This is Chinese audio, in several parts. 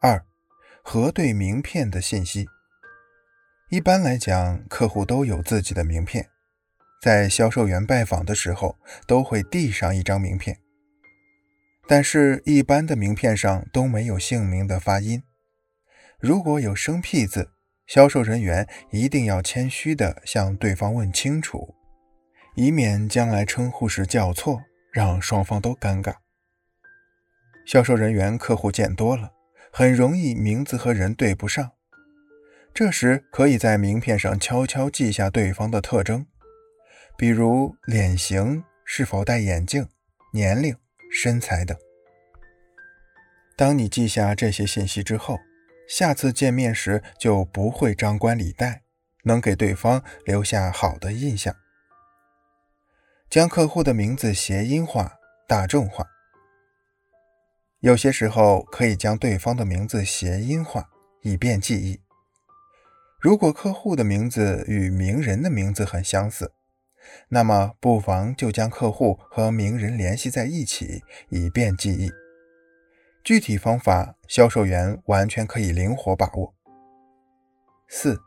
二、核对名片的信息。一般来讲，客户都有自己的名片，在销售员拜访的时候都会递上一张名片。但是，一般的名片上都没有姓名的发音。如果有生僻字，销售人员一定要谦虚地向对方问清楚，以免将来称呼时叫错，让双方都尴尬。销售人员客户见多了，很容易名字和人对不上。这时可以在名片上悄悄记下对方的特征，比如脸型、是否戴眼镜、年龄、身材等。当你记下这些信息之后，下次见面时就不会张冠李戴，能给对方留下好的印象。将客户的名字谐音化、大众化，有些时候可以将对方的名字谐音化，以便记忆。如果客户的名字与名人的名字很相似，那么不妨就将客户和名人联系在一起，以便记忆。具体方法，销售员完全可以灵活把握。四，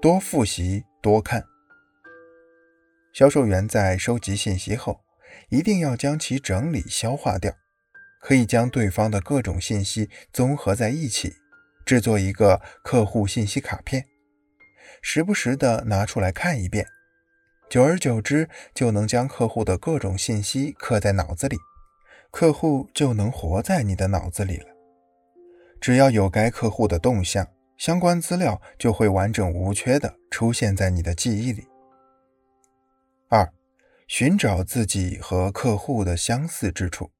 多复习多看。销售员在收集信息后，一定要将其整理消化掉，可以将对方的各种信息综合在一起，制作一个客户信息卡片。时不时的拿出来看一遍，久而久之就能将客户的各种信息刻在脑子里，客户就能活在你的脑子里了。只要有该客户的动向，相关资料就会完整无缺的出现在你的记忆里。二，寻找自己和客户的相似之处。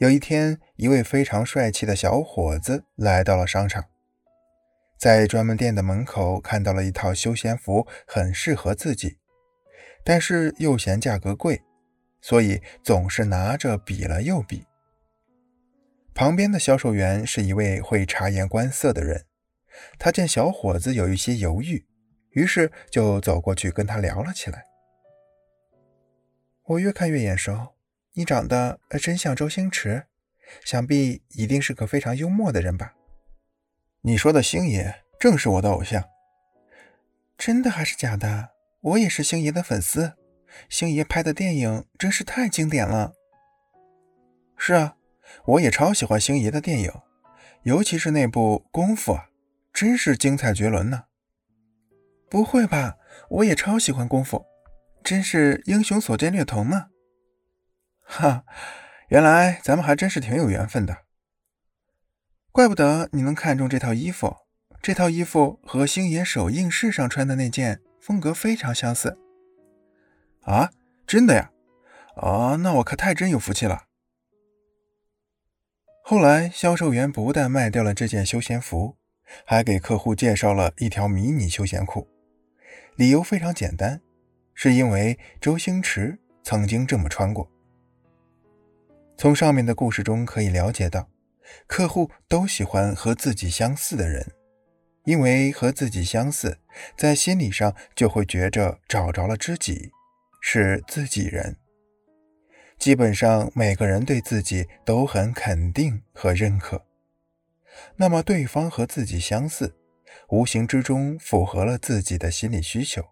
有一天，一位非常帅气的小伙子来到了商场。在专门店的门口看到了一套休闲服，很适合自己，但是又嫌价格贵，所以总是拿着比了又比。旁边的销售员是一位会察言观色的人，他见小伙子有一些犹豫，于是就走过去跟他聊了起来。我越看越眼熟，你长得真像周星驰，想必一定是个非常幽默的人吧？你说的星爷正是我的偶像，真的还是假的？我也是星爷的粉丝，星爷拍的电影真是太经典了。是啊，我也超喜欢星爷的电影，尤其是那部《功夫》啊，真是精彩绝伦呢。不会吧？我也超喜欢《功夫》，真是英雄所见略同呢。哈，原来咱们还真是挺有缘分的。怪不得你能看中这套衣服，这套衣服和星爷首映式上穿的那件风格非常相似。啊，真的呀？哦，那我可太真有福气了。后来，销售员不但卖掉了这件休闲服，还给客户介绍了一条迷你休闲裤，理由非常简单，是因为周星驰曾经这么穿过。从上面的故事中可以了解到。客户都喜欢和自己相似的人，因为和自己相似，在心理上就会觉着找着了知己，是自己人。基本上每个人对自己都很肯定和认可，那么对方和自己相似，无形之中符合了自己的心理需求，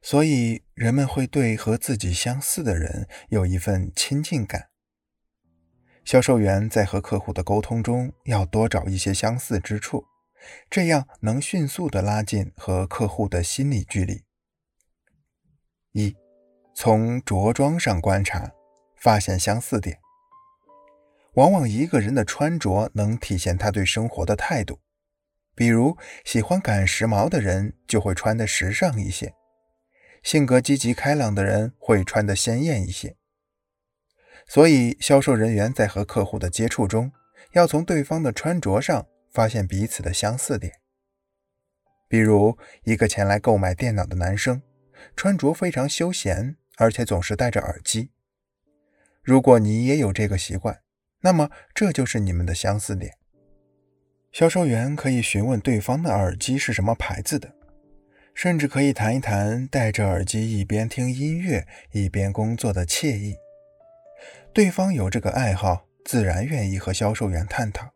所以人们会对和自己相似的人有一份亲近感。销售员在和客户的沟通中要多找一些相似之处，这样能迅速的拉近和客户的心理距离。一，从着装上观察，发现相似点。往往一个人的穿着能体现他对生活的态度，比如喜欢赶时髦的人就会穿得时尚一些，性格积极开朗的人会穿得鲜艳一些。所以，销售人员在和客户的接触中，要从对方的穿着上发现彼此的相似点。比如，一个前来购买电脑的男生，穿着非常休闲，而且总是戴着耳机。如果你也有这个习惯，那么这就是你们的相似点。销售员可以询问对方的耳机是什么牌子的，甚至可以谈一谈戴着耳机一边听音乐一边工作的惬意。对方有这个爱好，自然愿意和销售员探讨。